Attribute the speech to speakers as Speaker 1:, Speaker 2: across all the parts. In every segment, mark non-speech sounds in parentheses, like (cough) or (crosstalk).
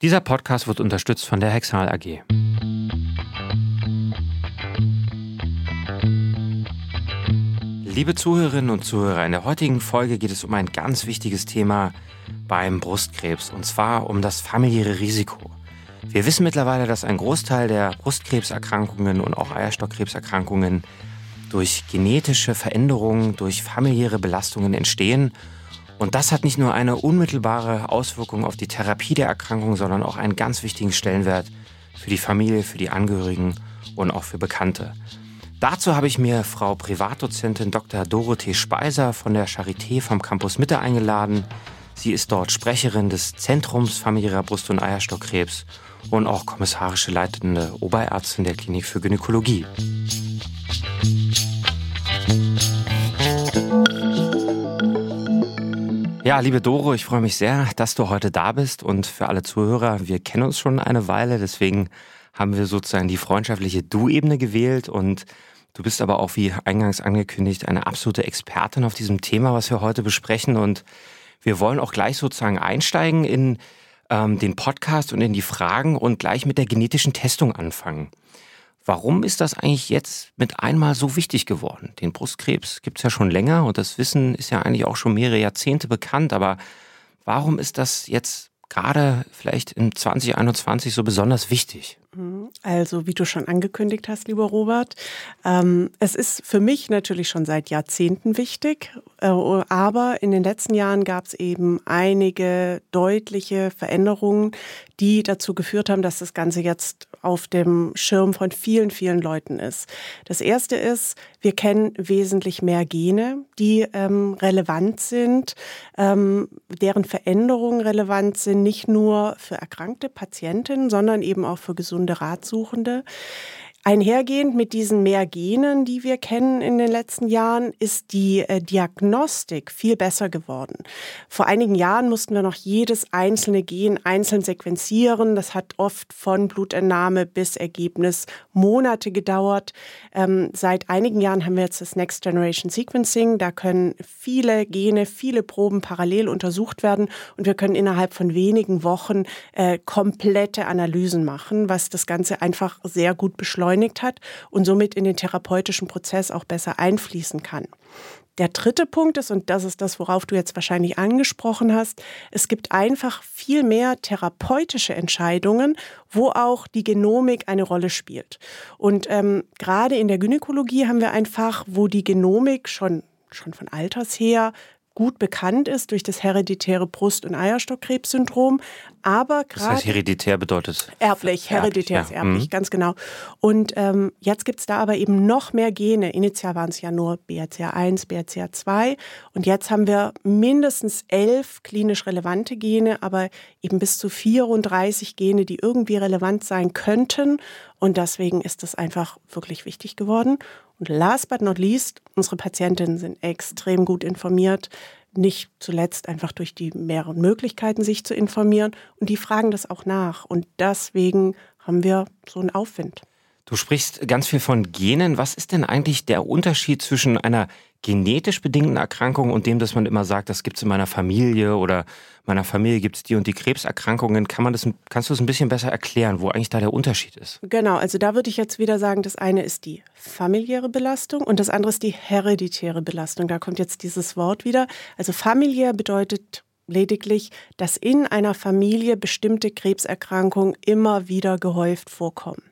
Speaker 1: Dieser Podcast wird unterstützt von der Hexal AG. Liebe Zuhörerinnen und Zuhörer, in der heutigen Folge geht es um ein ganz wichtiges Thema beim Brustkrebs, und zwar um das familiäre Risiko. Wir wissen mittlerweile, dass ein Großteil der Brustkrebserkrankungen und auch Eierstockkrebserkrankungen durch genetische Veränderungen, durch familiäre Belastungen entstehen und das hat nicht nur eine unmittelbare Auswirkung auf die Therapie der Erkrankung, sondern auch einen ganz wichtigen Stellenwert für die Familie, für die Angehörigen und auch für Bekannte. Dazu habe ich mir Frau Privatdozentin Dr. Dorothee Speiser von der Charité vom Campus Mitte eingeladen. Sie ist dort Sprecherin des Zentrums familiärer Brust- und Eierstockkrebs und auch kommissarische leitende Oberärztin der Klinik für Gynäkologie. Ja, liebe Doro, ich freue mich sehr, dass du heute da bist und für alle Zuhörer, wir kennen uns schon eine Weile, deswegen haben wir sozusagen die freundschaftliche Du-Ebene gewählt und du bist aber auch, wie eingangs angekündigt, eine absolute Expertin auf diesem Thema, was wir heute besprechen und wir wollen auch gleich sozusagen einsteigen in ähm, den Podcast und in die Fragen und gleich mit der genetischen Testung anfangen. Warum ist das eigentlich jetzt mit einmal so wichtig geworden? Den Brustkrebs gibt es ja schon länger und das Wissen ist ja eigentlich auch schon mehrere Jahrzehnte bekannt, aber warum ist das jetzt gerade vielleicht in 2021 so besonders wichtig?
Speaker 2: Also, wie du schon angekündigt hast, lieber Robert, ähm, es ist für mich natürlich schon seit Jahrzehnten wichtig, äh, aber in den letzten Jahren gab es eben einige deutliche Veränderungen, die dazu geführt haben, dass das Ganze jetzt auf dem Schirm von vielen, vielen Leuten ist. Das erste ist, wir kennen wesentlich mehr Gene, die ähm, relevant sind, ähm, deren Veränderungen relevant sind, nicht nur für erkrankte Patientinnen, sondern eben auch für gesunde Ratsuchende. Einhergehend mit diesen mehr Genen, die wir kennen in den letzten Jahren, ist die äh, Diagnostik viel besser geworden. Vor einigen Jahren mussten wir noch jedes einzelne Gen einzeln sequenzieren. Das hat oft von Blutentnahme bis Ergebnis Monate gedauert. Ähm, seit einigen Jahren haben wir jetzt das Next Generation Sequencing. Da können viele Gene, viele Proben parallel untersucht werden und wir können innerhalb von wenigen Wochen äh, komplette Analysen machen, was das Ganze einfach sehr gut beschleunigt beschleunigt hat und somit in den therapeutischen Prozess auch besser einfließen kann. Der dritte Punkt ist, und das ist das, worauf du jetzt wahrscheinlich angesprochen hast, es gibt einfach viel mehr therapeutische Entscheidungen, wo auch die Genomik eine Rolle spielt. Und ähm, gerade in der Gynäkologie haben wir ein Fach, wo die Genomik schon schon von Alters her gut bekannt ist durch das hereditäre Brust- und Eierstockkrebssyndrom. Aber
Speaker 1: gerade. Das heißt, hereditär bedeutet.
Speaker 2: Erblich, hereditär ist erblich, ja. ganz genau. Und ähm, jetzt gibt es da aber eben noch mehr Gene. Initial waren es ja nur BRCA1, BRCA2. Und jetzt haben wir mindestens elf klinisch relevante Gene, aber eben bis zu 34 Gene, die irgendwie relevant sein könnten. Und deswegen ist das einfach wirklich wichtig geworden. Und last but not least, unsere Patientinnen sind extrem gut informiert, nicht zuletzt einfach durch die mehreren Möglichkeiten, sich zu informieren. Und die fragen das auch nach. Und deswegen haben wir so einen Aufwind.
Speaker 1: Du sprichst ganz viel von Genen. Was ist denn eigentlich der Unterschied zwischen einer genetisch bedingten Erkrankung und dem, dass man immer sagt, das gibt es in meiner Familie oder meiner Familie gibt es die und die Krebserkrankungen? Kann man das, kannst du es ein bisschen besser erklären, wo eigentlich da der Unterschied ist?
Speaker 2: Genau, also da würde ich jetzt wieder sagen, das eine ist die familiäre Belastung und das andere ist die hereditäre Belastung. Da kommt jetzt dieses Wort wieder. Also familiär bedeutet lediglich, dass in einer Familie bestimmte Krebserkrankungen immer wieder gehäuft vorkommen.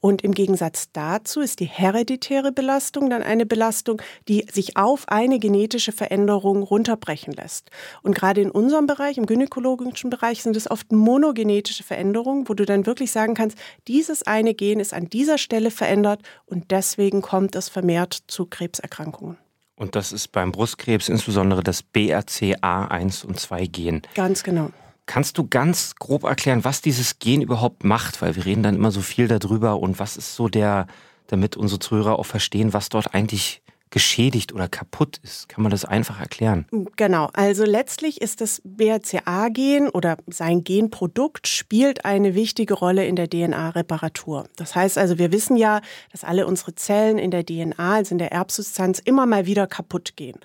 Speaker 2: Und im Gegensatz dazu ist die hereditäre Belastung dann eine Belastung, die sich auf eine genetische Veränderung runterbrechen lässt. Und gerade in unserem Bereich, im gynäkologischen Bereich, sind es oft monogenetische Veränderungen, wo du dann wirklich sagen kannst, dieses eine Gen ist an dieser Stelle verändert und deswegen kommt es vermehrt zu Krebserkrankungen.
Speaker 1: Und das ist beim Brustkrebs insbesondere das BRCA1 und 2 Gen.
Speaker 2: Ganz genau.
Speaker 1: Kannst du ganz grob erklären, was dieses Gen überhaupt macht? Weil wir reden dann immer so viel darüber und was ist so der, damit unsere Zuhörer auch verstehen, was dort eigentlich geschädigt oder kaputt ist. Kann man das einfach erklären?
Speaker 2: Genau, also letztlich ist das BRCA-Gen oder sein Genprodukt spielt eine wichtige Rolle in der DNA-Reparatur. Das heißt also, wir wissen ja, dass alle unsere Zellen in der DNA, also in der Erbsubstanz, immer mal wieder kaputt gehen.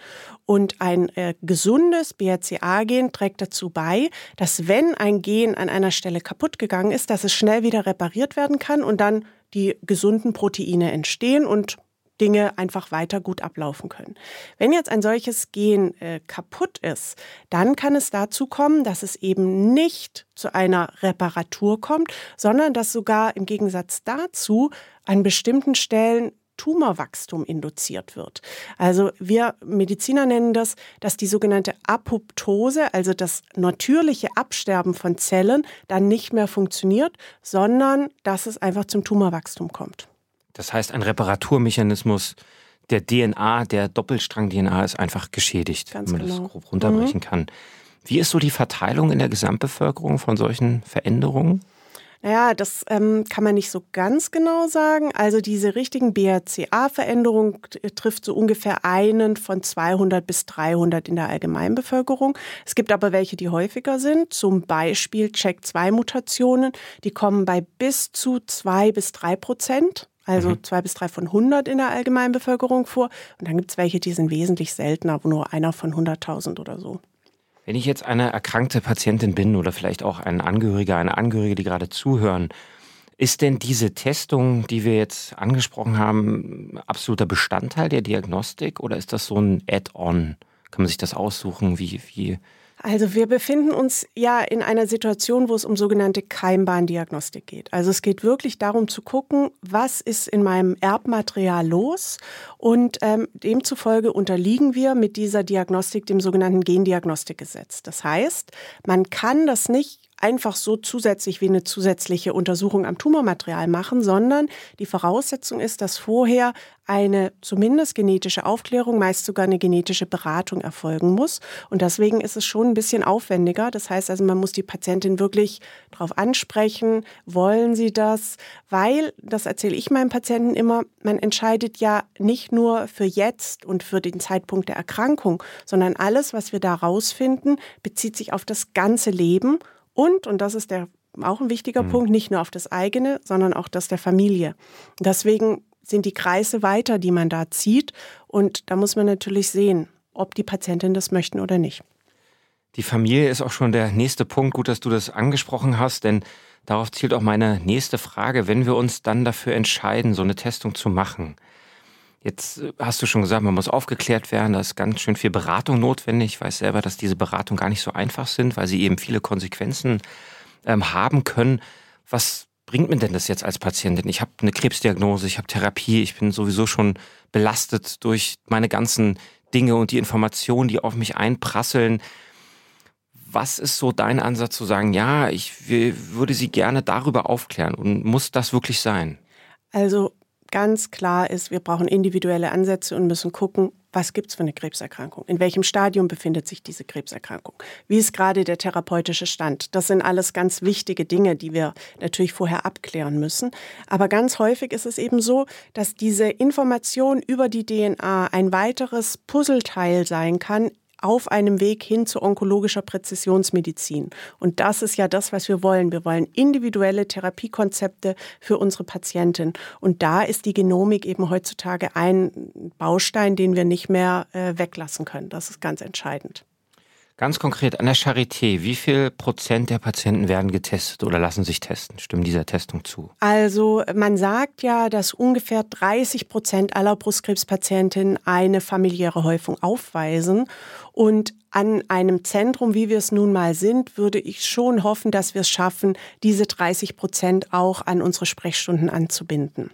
Speaker 2: Und ein äh, gesundes BRCA-Gen trägt dazu bei, dass wenn ein Gen an einer Stelle kaputt gegangen ist, dass es schnell wieder repariert werden kann und dann die gesunden Proteine entstehen und Dinge einfach weiter gut ablaufen können. Wenn jetzt ein solches Gen äh, kaputt ist, dann kann es dazu kommen, dass es eben nicht zu einer Reparatur kommt, sondern dass sogar im Gegensatz dazu an bestimmten Stellen Tumorwachstum induziert wird. Also wir Mediziner nennen das, dass die sogenannte Apoptose, also das natürliche Absterben von Zellen, dann nicht mehr funktioniert, sondern dass es einfach zum Tumorwachstum kommt.
Speaker 1: Das heißt, ein Reparaturmechanismus der DNA, der Doppelstrang-DNA ist einfach geschädigt,
Speaker 2: Ganz
Speaker 1: wenn man
Speaker 2: genau.
Speaker 1: das grob runterbrechen
Speaker 2: Mhm.
Speaker 1: kann. Wie ist so die Verteilung in der Gesamtbevölkerung von solchen Veränderungen?
Speaker 2: Naja, das ähm, kann man nicht so ganz genau sagen. Also diese richtigen BRCA-Veränderungen trifft so ungefähr einen von 200 bis 300 in der Allgemeinbevölkerung. Es gibt aber welche, die häufiger sind, zum Beispiel Check-2-Mutationen. Die kommen bei bis zu zwei bis drei Prozent. Also
Speaker 1: Mhm.
Speaker 2: zwei bis drei von 100 in der Allgemeinbevölkerung vor. Und dann gibt es welche, die sind wesentlich seltener, wo nur einer von 100.000 oder so.
Speaker 1: Wenn ich jetzt eine erkrankte Patientin bin oder vielleicht auch ein Angehöriger, eine Angehörige, die gerade zuhören, ist denn diese Testung, die wir jetzt angesprochen haben, absoluter Bestandteil der Diagnostik oder ist das so ein Add-on? Kann man sich das aussuchen? Wie, wie
Speaker 2: Also wir befinden uns ja in einer Situation, wo es um sogenannte Keimbahndiagnostik geht. Also es geht wirklich darum zu gucken, was ist in meinem Erbmaterial los und ähm, demzufolge unterliegen wir mit dieser Diagnostik dem sogenannten Gendiagnostikgesetz. Das heißt, man kann das nicht einfach so zusätzlich wie eine zusätzliche Untersuchung am Tumormaterial machen, sondern die Voraussetzung ist, dass vorher eine zumindest genetische Aufklärung, meist sogar eine genetische Beratung erfolgen muss. Und deswegen ist es schon ein bisschen aufwendiger. Das heißt also, man muss die Patientin wirklich darauf ansprechen, wollen sie das? Weil, das erzähle ich meinen Patienten immer, man entscheidet ja nicht nur für jetzt und für den Zeitpunkt der Erkrankung, sondern alles, was wir da rausfinden, bezieht sich auf das ganze Leben und, und das ist der auch ein wichtiger
Speaker 1: Mhm.
Speaker 2: Punkt, nicht nur auf das eigene, sondern auch das der Familie. Deswegen sind die Kreise weiter, die man da zieht. Und da muss man natürlich sehen, ob die Patientin das möchten oder nicht.
Speaker 1: Die Familie ist auch schon der nächste Punkt. Gut, dass du das angesprochen hast, denn darauf zielt auch meine nächste Frage. Wenn wir uns dann dafür entscheiden, so eine Testung zu machen, jetzt äh, hast du schon gesagt, man muss aufgeklärt werden, da ist ganz schön viel Beratung notwendig. Ich weiß selber, dass diese Beratungen gar nicht so einfach sind, weil sie eben viele Konsequenzen ähm, haben können. Was bringt mir denn das jetzt als Patientin? Ich habe eine Krebsdiagnose, ich habe Therapie, ich bin sowieso schon belastet durch meine ganzen Dinge und die Informationen, die auf mich einprasseln. Was ist so dein Ansatz zu sagen, ja, ich würde Sie gerne darüber aufklären und muss das wirklich sein?
Speaker 2: Also ganz klar ist, wir brauchen individuelle Ansätze und müssen gucken, was gibt es für eine Krebserkrankung? In welchem Stadium befindet sich diese Krebserkrankung? Wie ist gerade der therapeutische Stand? Das sind alles ganz wichtige Dinge, die wir natürlich vorher abklären müssen. Aber ganz häufig ist es eben so, dass diese Information über die DNA ein weiteres Puzzleteil sein kann auf einem Weg hin zu onkologischer Präzisionsmedizin. Und das ist ja das, was wir wollen. Wir wollen individuelle Therapiekonzepte für unsere Patienten. Und da ist die Genomik eben heutzutage ein Baustein, den wir nicht mehr äh, weglassen können. Das ist ganz entscheidend.
Speaker 1: Ganz konkret an der Charité, wie viel Prozent der Patienten werden getestet oder lassen sich testen? Stimmen dieser Testung zu?
Speaker 2: Also man sagt ja, dass ungefähr 30 Prozent aller Brustkrebspatientinnen eine familiäre Häufung aufweisen. Und an einem Zentrum, wie wir es nun mal sind, würde ich schon hoffen, dass wir es schaffen, diese 30 Prozent auch an unsere Sprechstunden anzubinden.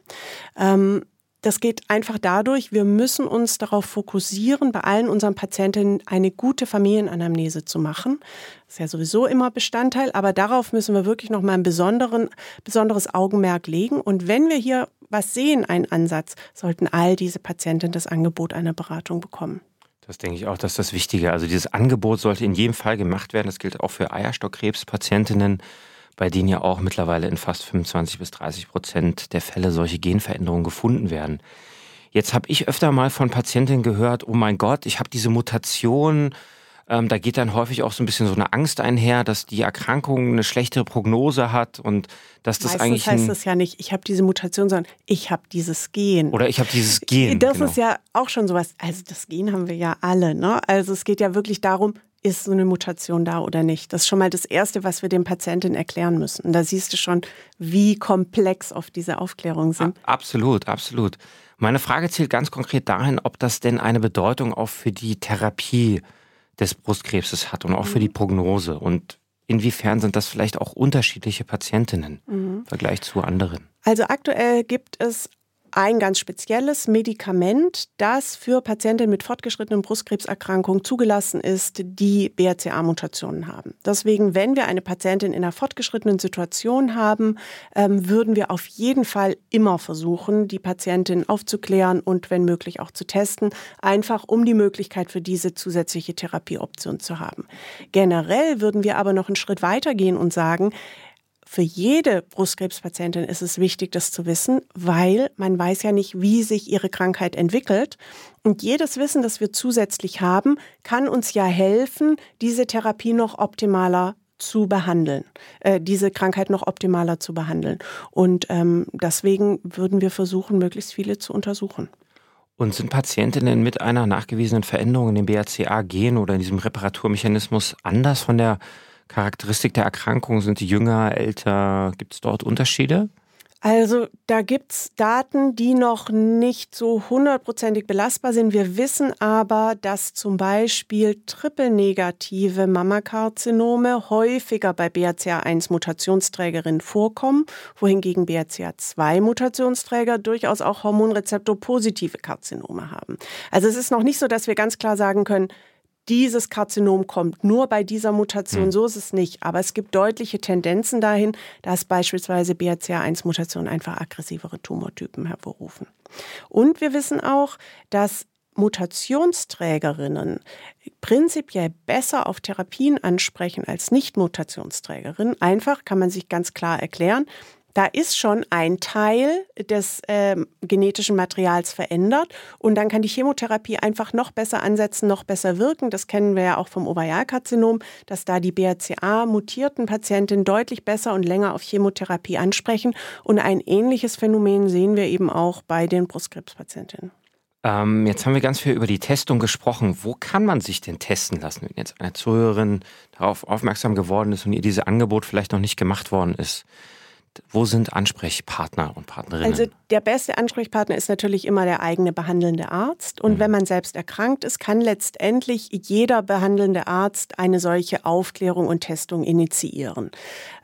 Speaker 2: Ähm, das geht einfach dadurch, wir müssen uns darauf fokussieren, bei allen unseren Patientinnen eine gute Familienanamnese zu machen. Das ist ja sowieso immer Bestandteil, aber darauf müssen wir wirklich nochmal ein besonderes Augenmerk legen. Und wenn wir hier was sehen, einen Ansatz, sollten all diese Patientinnen das Angebot einer Beratung bekommen.
Speaker 1: Das denke ich auch, das ist das Wichtige. Also dieses Angebot sollte in jedem Fall gemacht werden. Das gilt auch für Eierstockkrebspatientinnen, bei denen ja auch mittlerweile in fast 25 bis 30 Prozent der Fälle solche Genveränderungen gefunden werden. Jetzt habe ich öfter mal von Patientinnen gehört, oh mein Gott, ich habe diese Mutation. Ähm, da geht dann häufig auch so ein bisschen so eine Angst einher, dass die Erkrankung eine schlechtere Prognose hat und dass das
Speaker 2: Meistens
Speaker 1: eigentlich.
Speaker 2: heißt es ja nicht, ich habe diese Mutation, sondern ich habe dieses Gen.
Speaker 1: Oder ich habe dieses Gen.
Speaker 2: Das genau. ist ja auch schon sowas. Also das Gen haben wir ja alle. Ne? Also es geht ja wirklich darum, ist so eine Mutation da oder nicht? Das ist schon mal das Erste, was wir den Patienten erklären müssen. Und da siehst du schon, wie komplex oft diese Aufklärungen sind.
Speaker 1: Absolut, absolut. Meine Frage zielt ganz konkret dahin, ob das denn eine Bedeutung auch für die Therapie des Brustkrebses hat und auch für die mhm. Prognose. Und inwiefern sind das vielleicht auch unterschiedliche Patientinnen mhm. im Vergleich zu anderen?
Speaker 2: Also aktuell gibt es ein ganz spezielles Medikament, das für Patienten mit fortgeschrittenen Brustkrebserkrankungen zugelassen ist, die BRCA-Mutationen haben. Deswegen, wenn wir eine Patientin in einer fortgeschrittenen Situation haben, ähm, würden wir auf jeden Fall immer versuchen, die Patientin aufzuklären und wenn möglich auch zu testen, einfach um die Möglichkeit für diese zusätzliche Therapieoption zu haben. Generell würden wir aber noch einen Schritt weiter gehen und sagen, für jede Brustkrebspatientin ist es wichtig, das zu wissen, weil man weiß ja nicht, wie sich ihre Krankheit entwickelt. Und jedes Wissen, das wir zusätzlich haben, kann uns ja helfen, diese Therapie noch optimaler zu behandeln, äh, diese Krankheit noch optimaler zu behandeln. Und ähm, deswegen würden wir versuchen, möglichst viele zu untersuchen.
Speaker 1: Und sind Patientinnen mit einer nachgewiesenen Veränderung in dem BRCA-Gen oder in diesem Reparaturmechanismus anders von der Charakteristik der Erkrankung? Sind die jünger, älter? Gibt es dort Unterschiede?
Speaker 2: Also da gibt es Daten, die noch nicht so hundertprozentig belastbar sind. Wir wissen aber, dass zum Beispiel triple-negative Mammakarzinome häufiger bei BRCA1-Mutationsträgerinnen vorkommen, wohingegen BRCA2-Mutationsträger durchaus auch hormonrezeptor-positive Karzinome haben. Also es ist noch nicht so, dass wir ganz klar sagen können, dieses Karzinom kommt nur bei dieser Mutation, mhm. so ist es nicht. Aber es gibt deutliche Tendenzen dahin, dass beispielsweise BRCA1-Mutationen einfach aggressivere Tumortypen hervorrufen. Und wir wissen auch, dass Mutationsträgerinnen prinzipiell besser auf Therapien ansprechen als Nicht-Mutationsträgerinnen. Einfach kann man sich ganz klar erklären, da ist schon ein Teil des äh, genetischen Materials verändert und dann kann die Chemotherapie einfach noch besser ansetzen, noch besser wirken. Das kennen wir ja auch vom Ovarialkarzinom, dass da die BRCA-mutierten Patientinnen deutlich besser und länger auf Chemotherapie ansprechen. Und ein ähnliches Phänomen sehen wir eben auch bei den Brustkrebspatientinnen.
Speaker 1: Ähm, jetzt haben wir ganz viel über die Testung gesprochen. Wo kann man sich denn testen lassen, wenn jetzt eine Zuhörerin darauf aufmerksam geworden ist und ihr dieses Angebot vielleicht noch nicht gemacht worden ist? Wo sind Ansprechpartner und Partnerinnen?
Speaker 2: Also der beste Ansprechpartner ist natürlich immer der eigene behandelnde Arzt. Und mhm. wenn man selbst erkrankt ist, kann letztendlich jeder behandelnde Arzt eine solche Aufklärung und Testung initiieren.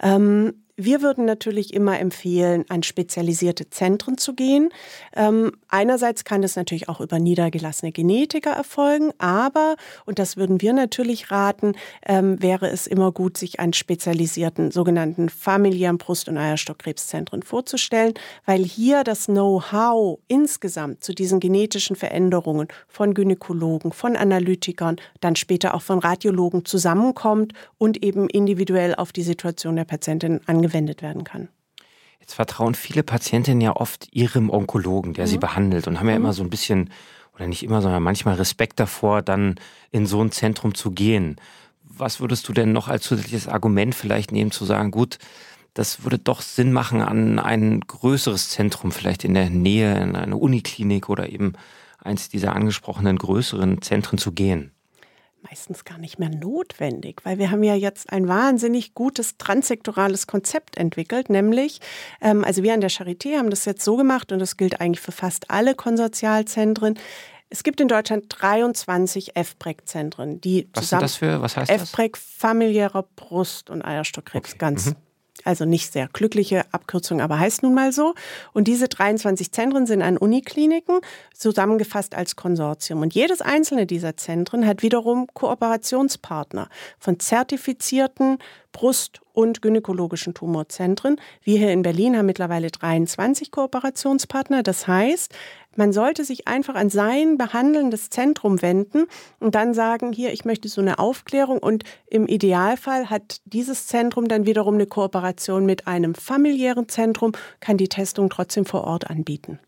Speaker 2: Ähm, wir würden natürlich immer empfehlen, an spezialisierte Zentren zu gehen. Ähm, einerseits kann das natürlich auch über niedergelassene Genetiker erfolgen, aber, und das würden wir natürlich raten, ähm, wäre es immer gut, sich an spezialisierten sogenannten familiären Brust- und Eierstockkrebszentren vorzustellen, weil hier das Know-how insgesamt zu diesen genetischen Veränderungen von Gynäkologen, von Analytikern, dann später auch von Radiologen zusammenkommt und eben individuell auf die Situation der Patientin angeht angewendet werden kann.
Speaker 1: Jetzt vertrauen viele Patientinnen ja oft ihrem Onkologen, der mhm. sie behandelt und haben ja mhm. immer so ein bisschen, oder nicht immer, sondern manchmal Respekt davor, dann in so ein Zentrum zu gehen. Was würdest du denn noch als zusätzliches Argument vielleicht nehmen, zu sagen, gut, das würde doch Sinn machen, an ein größeres Zentrum, vielleicht in der Nähe, in eine Uniklinik oder eben eins dieser angesprochenen größeren Zentren zu gehen?
Speaker 2: Meistens gar nicht mehr notwendig, weil wir haben ja jetzt ein wahnsinnig gutes transsektorales Konzept entwickelt, nämlich, ähm, also wir an der Charité haben das jetzt so gemacht und das gilt eigentlich für fast alle Konsortialzentren. Es gibt in Deutschland 23 FPREC-Zentren, die
Speaker 1: was zusammen. Was das für? Was heißt
Speaker 2: das? FPREC familiärer Brust- und Eierstockkrebs, okay. ganz mhm also nicht sehr glückliche Abkürzung, aber heißt nun mal so. Und diese 23 Zentren sind an Unikliniken zusammengefasst als Konsortium. Und jedes einzelne dieser Zentren hat wiederum Kooperationspartner von zertifizierten Brust- und gynäkologischen Tumorzentren. Wir hier in Berlin haben mittlerweile 23 Kooperationspartner. Das heißt, man sollte sich einfach an sein behandelndes Zentrum wenden und dann sagen, hier, ich möchte so eine Aufklärung und im Idealfall hat dieses Zentrum dann wiederum eine Kooperation mit einem familiären Zentrum, kann die Testung trotzdem vor Ort anbieten.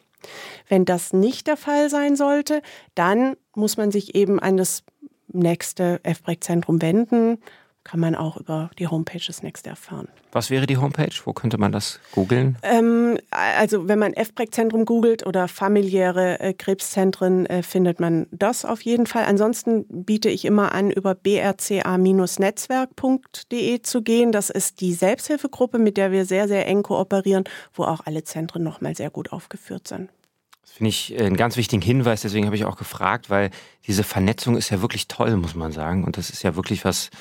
Speaker 2: Wenn das nicht der Fall sein sollte, dann muss man sich eben an das nächste FBREC-Zentrum wenden kann man auch über die Homepage des Next erfahren.
Speaker 1: Was wäre die Homepage? Wo könnte man das googeln?
Speaker 2: Ähm, also wenn man FBREC-Zentrum googelt oder familiäre äh, Krebszentren, äh, findet man das auf jeden Fall. Ansonsten biete ich immer an, über brca-netzwerk.de zu gehen. Das ist die Selbsthilfegruppe, mit der wir sehr, sehr eng kooperieren, wo auch alle Zentren nochmal sehr gut aufgeführt sind.
Speaker 1: Das finde ich einen ganz wichtigen Hinweis, deswegen habe ich auch gefragt, weil diese Vernetzung ist ja wirklich toll, muss man sagen. Und das ist ja wirklich was,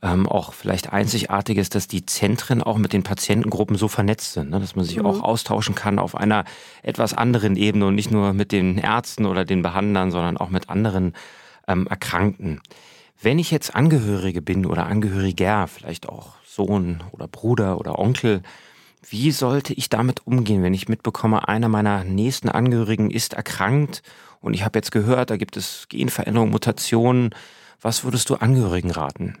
Speaker 1: ähm, auch vielleicht einzigartig ist, dass die Zentren auch mit den Patientengruppen so vernetzt sind, ne? dass man sich mhm. auch austauschen kann auf einer etwas anderen Ebene und nicht nur mit den Ärzten oder den Behandlern, sondern auch mit anderen ähm, Erkrankten. Wenn ich jetzt Angehörige bin oder Angehöriger, vielleicht auch Sohn oder Bruder oder Onkel, wie sollte ich damit umgehen, wenn ich mitbekomme, einer meiner nächsten Angehörigen ist erkrankt und ich habe jetzt gehört, da gibt es Genveränderungen, Mutationen. Was würdest du Angehörigen raten?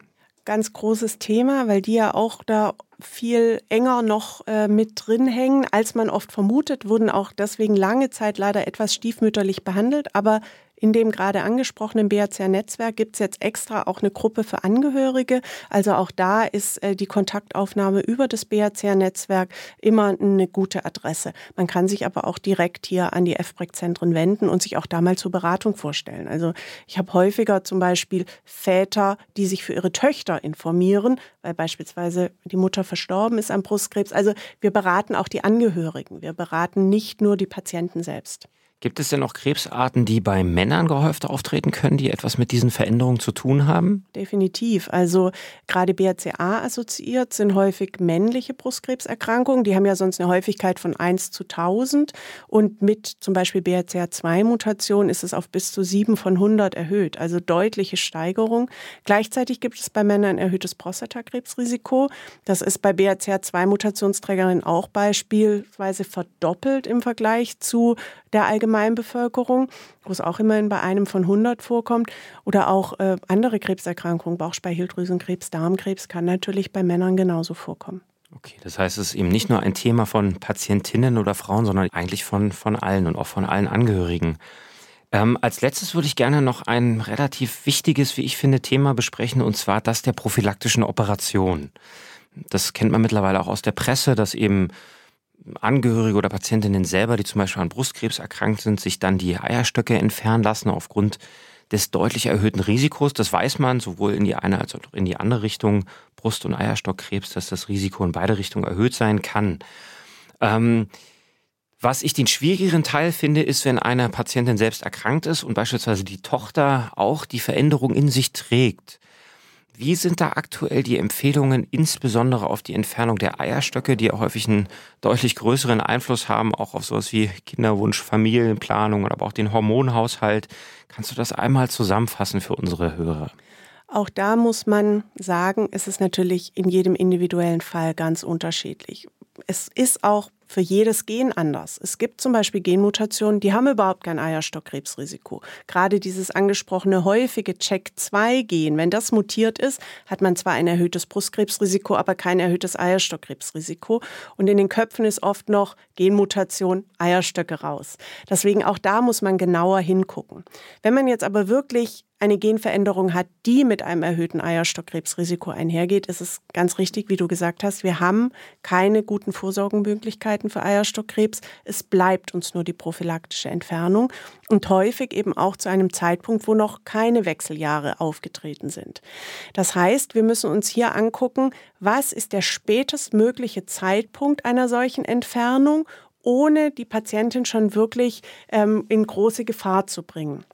Speaker 2: Ganz großes Thema, weil die ja auch da viel enger noch äh, mit drin hängen, als man oft vermutet, wurden auch deswegen lange Zeit leider etwas stiefmütterlich behandelt. Aber in dem gerade angesprochenen BRCR-Netzwerk gibt es jetzt extra auch eine Gruppe für Angehörige. Also auch da ist äh, die Kontaktaufnahme über das BRCR-Netzwerk immer eine gute Adresse. Man kann sich aber auch direkt hier an die FBREC-Zentren wenden und sich auch da mal zur Beratung vorstellen. Also ich habe häufiger zum Beispiel Väter, die sich für ihre Töchter informieren, weil beispielsweise die Mutter verstorben ist an Brustkrebs. Also wir beraten auch die Angehörigen. Wir beraten nicht nur die Patienten selbst.
Speaker 1: Gibt es denn auch Krebsarten, die bei Männern gehäufter auftreten können, die etwas mit diesen Veränderungen zu tun haben?
Speaker 2: Definitiv. Also gerade BRCA assoziiert sind häufig männliche Brustkrebserkrankungen. Die haben ja sonst eine Häufigkeit von 1 zu 1000. Und mit zum Beispiel BRCA2-Mutation ist es auf bis zu 7 von 100 erhöht. Also deutliche Steigerung. Gleichzeitig gibt es bei Männern ein erhöhtes Prostatakrebsrisiko. Das ist bei BRCA2-Mutationsträgerinnen auch beispielsweise verdoppelt im Vergleich zu der Allgemeinbevölkerung, wo es auch immerhin bei einem von 100 vorkommt. Oder auch äh, andere Krebserkrankungen, Bauchspeicheldrüsenkrebs, Darmkrebs kann natürlich bei Männern genauso vorkommen.
Speaker 1: Okay, das heißt, es ist eben nicht nur ein Thema von Patientinnen oder Frauen, sondern eigentlich von, von allen und auch von allen Angehörigen. Ähm, als letztes würde ich gerne noch ein relativ wichtiges, wie ich finde, Thema besprechen, und zwar das der prophylaktischen Operation. Das kennt man mittlerweile auch aus der Presse, dass eben Angehörige oder Patientinnen selber, die zum Beispiel an Brustkrebs erkrankt sind, sich dann die Eierstöcke entfernen lassen aufgrund des deutlich erhöhten Risikos. Das weiß man sowohl in die eine als auch in die andere Richtung, Brust- und Eierstockkrebs, dass das Risiko in beide Richtungen erhöht sein kann. Ähm, was ich den schwierigeren Teil finde, ist, wenn eine Patientin selbst erkrankt ist und beispielsweise die Tochter auch die Veränderung in sich trägt. Wie sind da aktuell die Empfehlungen, insbesondere auf die Entfernung der Eierstöcke, die ja häufig einen deutlich größeren Einfluss haben, auch auf sowas wie Kinderwunsch, Familienplanung, aber auch den Hormonhaushalt? Kannst du das einmal zusammenfassen für unsere Hörer?
Speaker 2: Auch da muss man sagen, es ist natürlich in jedem individuellen Fall ganz unterschiedlich. Es ist auch für jedes Gen anders. Es gibt zum Beispiel Genmutationen, die haben überhaupt kein Eierstockkrebsrisiko. Gerade dieses angesprochene häufige Check-2-Gen, wenn das mutiert ist, hat man zwar ein erhöhtes Brustkrebsrisiko, aber kein erhöhtes Eierstockkrebsrisiko. Und in den Köpfen ist oft noch Genmutation, Eierstöcke raus. Deswegen auch da muss man genauer hingucken. Wenn man jetzt aber wirklich eine Genveränderung hat, die mit einem erhöhten Eierstockkrebsrisiko einhergeht, ist es ganz richtig, wie du gesagt hast, wir haben keine guten Vorsorgemöglichkeiten für Eierstockkrebs. Es bleibt uns nur die prophylaktische Entfernung und häufig eben auch zu einem Zeitpunkt, wo noch keine Wechseljahre aufgetreten sind. Das heißt, wir müssen uns hier angucken, was ist der spätestmögliche Zeitpunkt einer solchen Entfernung, ohne die Patientin schon wirklich ähm, in große Gefahr zu bringen.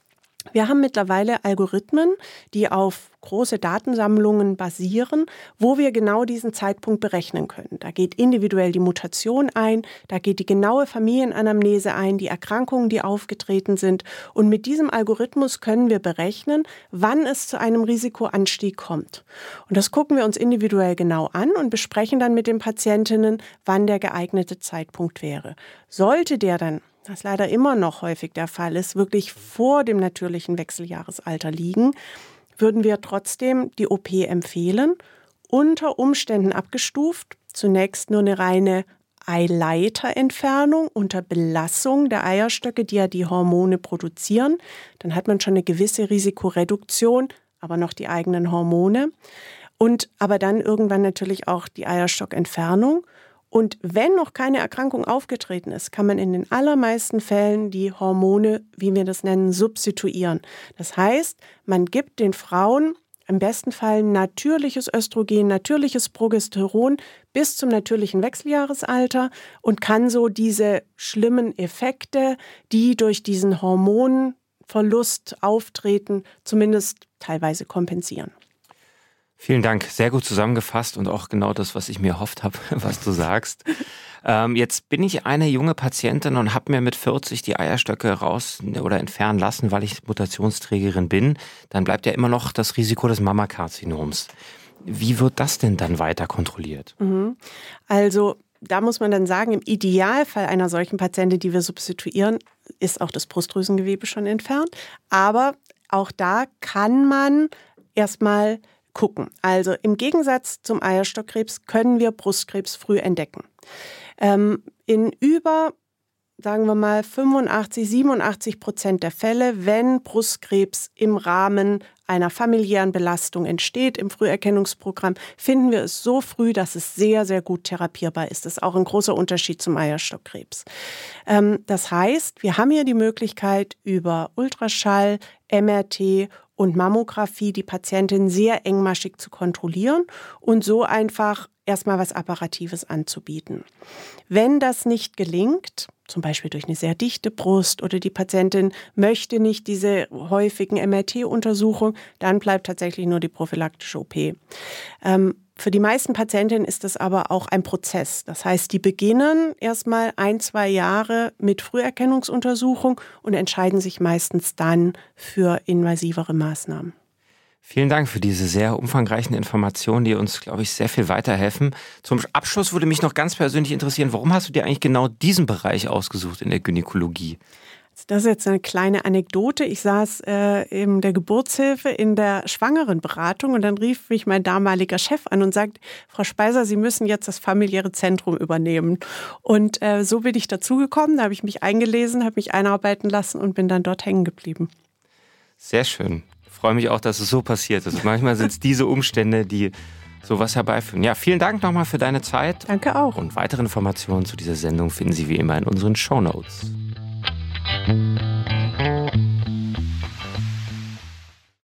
Speaker 2: Wir haben mittlerweile Algorithmen, die auf große Datensammlungen basieren, wo wir genau diesen Zeitpunkt berechnen können. Da geht individuell die Mutation ein, da geht die genaue Familienanamnese ein, die Erkrankungen, die aufgetreten sind. Und mit diesem Algorithmus können wir berechnen, wann es zu einem Risikoanstieg kommt. Und das gucken wir uns individuell genau an und besprechen dann mit den Patientinnen, wann der geeignete Zeitpunkt wäre. Sollte der dann was leider immer noch häufig der Fall ist, wirklich vor dem natürlichen Wechseljahresalter liegen, würden wir trotzdem die OP empfehlen, unter Umständen abgestuft, zunächst nur eine reine Eileiterentfernung unter Belastung der Eierstöcke, die ja die Hormone produzieren. Dann hat man schon eine gewisse Risikoreduktion, aber noch die eigenen Hormone. Und aber dann irgendwann natürlich auch die Eierstockentfernung. Und wenn noch keine Erkrankung aufgetreten ist, kann man in den allermeisten Fällen die Hormone, wie wir das nennen, substituieren. Das heißt, man gibt den Frauen im besten Fall natürliches Östrogen, natürliches Progesteron bis zum natürlichen Wechseljahresalter und kann so diese schlimmen Effekte, die durch diesen Hormonverlust auftreten, zumindest teilweise kompensieren.
Speaker 1: Vielen Dank, sehr gut zusammengefasst und auch genau das, was ich mir erhofft habe, (laughs) was du sagst. Ähm, jetzt bin ich eine junge Patientin und habe mir mit 40 die Eierstöcke raus oder entfernen lassen, weil ich Mutationsträgerin bin. Dann bleibt ja immer noch das Risiko des Mammakarzinoms. Wie wird das denn dann weiter kontrolliert?
Speaker 2: Mhm. Also da muss man dann sagen, im Idealfall einer solchen Patientin, die wir substituieren, ist auch das Brustdrüsengewebe schon entfernt. Aber auch da kann man erstmal gucken. Also im Gegensatz zum Eierstockkrebs können wir Brustkrebs früh entdecken. Ähm, in über sagen wir mal 85, 87 Prozent der Fälle, wenn Brustkrebs im Rahmen einer familiären Belastung entsteht im Früherkennungsprogramm, finden wir es so früh, dass es sehr, sehr gut therapierbar ist. Das ist auch ein großer Unterschied zum Eierstockkrebs. Ähm, das heißt, wir haben hier die Möglichkeit, über Ultraschall, MRT und Mammographie die Patientin sehr engmaschig zu kontrollieren und so einfach erstmal was Apparatives anzubieten. Wenn das nicht gelingt, zum Beispiel durch eine sehr dichte Brust oder die Patientin möchte nicht diese häufigen MRT-Untersuchungen, dann bleibt tatsächlich nur die prophylaktische OP. Ähm, für die meisten Patientinnen ist das aber auch ein Prozess. Das heißt, die beginnen erstmal ein, zwei Jahre mit Früherkennungsuntersuchung und entscheiden sich meistens dann für invasivere Maßnahmen.
Speaker 1: Vielen Dank für diese sehr umfangreichen Informationen, die uns, glaube ich, sehr viel weiterhelfen. Zum Abschluss würde mich noch ganz persönlich interessieren, warum hast du dir eigentlich genau diesen Bereich ausgesucht in der Gynäkologie?
Speaker 2: Das ist jetzt eine kleine Anekdote. Ich saß äh, in der Geburtshilfe in der Schwangerenberatung und dann rief mich mein damaliger Chef an und sagt, Frau Speiser, Sie müssen jetzt das familiäre Zentrum übernehmen. Und äh, so bin ich dazugekommen, da habe ich mich eingelesen, habe mich einarbeiten lassen und bin dann dort hängen geblieben.
Speaker 1: Sehr schön freue mich auch, dass es so passiert ist. Manchmal sind es diese Umstände, die sowas herbeiführen. Ja, vielen Dank nochmal für deine Zeit.
Speaker 2: Danke auch.
Speaker 1: Und weitere Informationen zu dieser Sendung finden Sie wie immer in unseren Show Notes.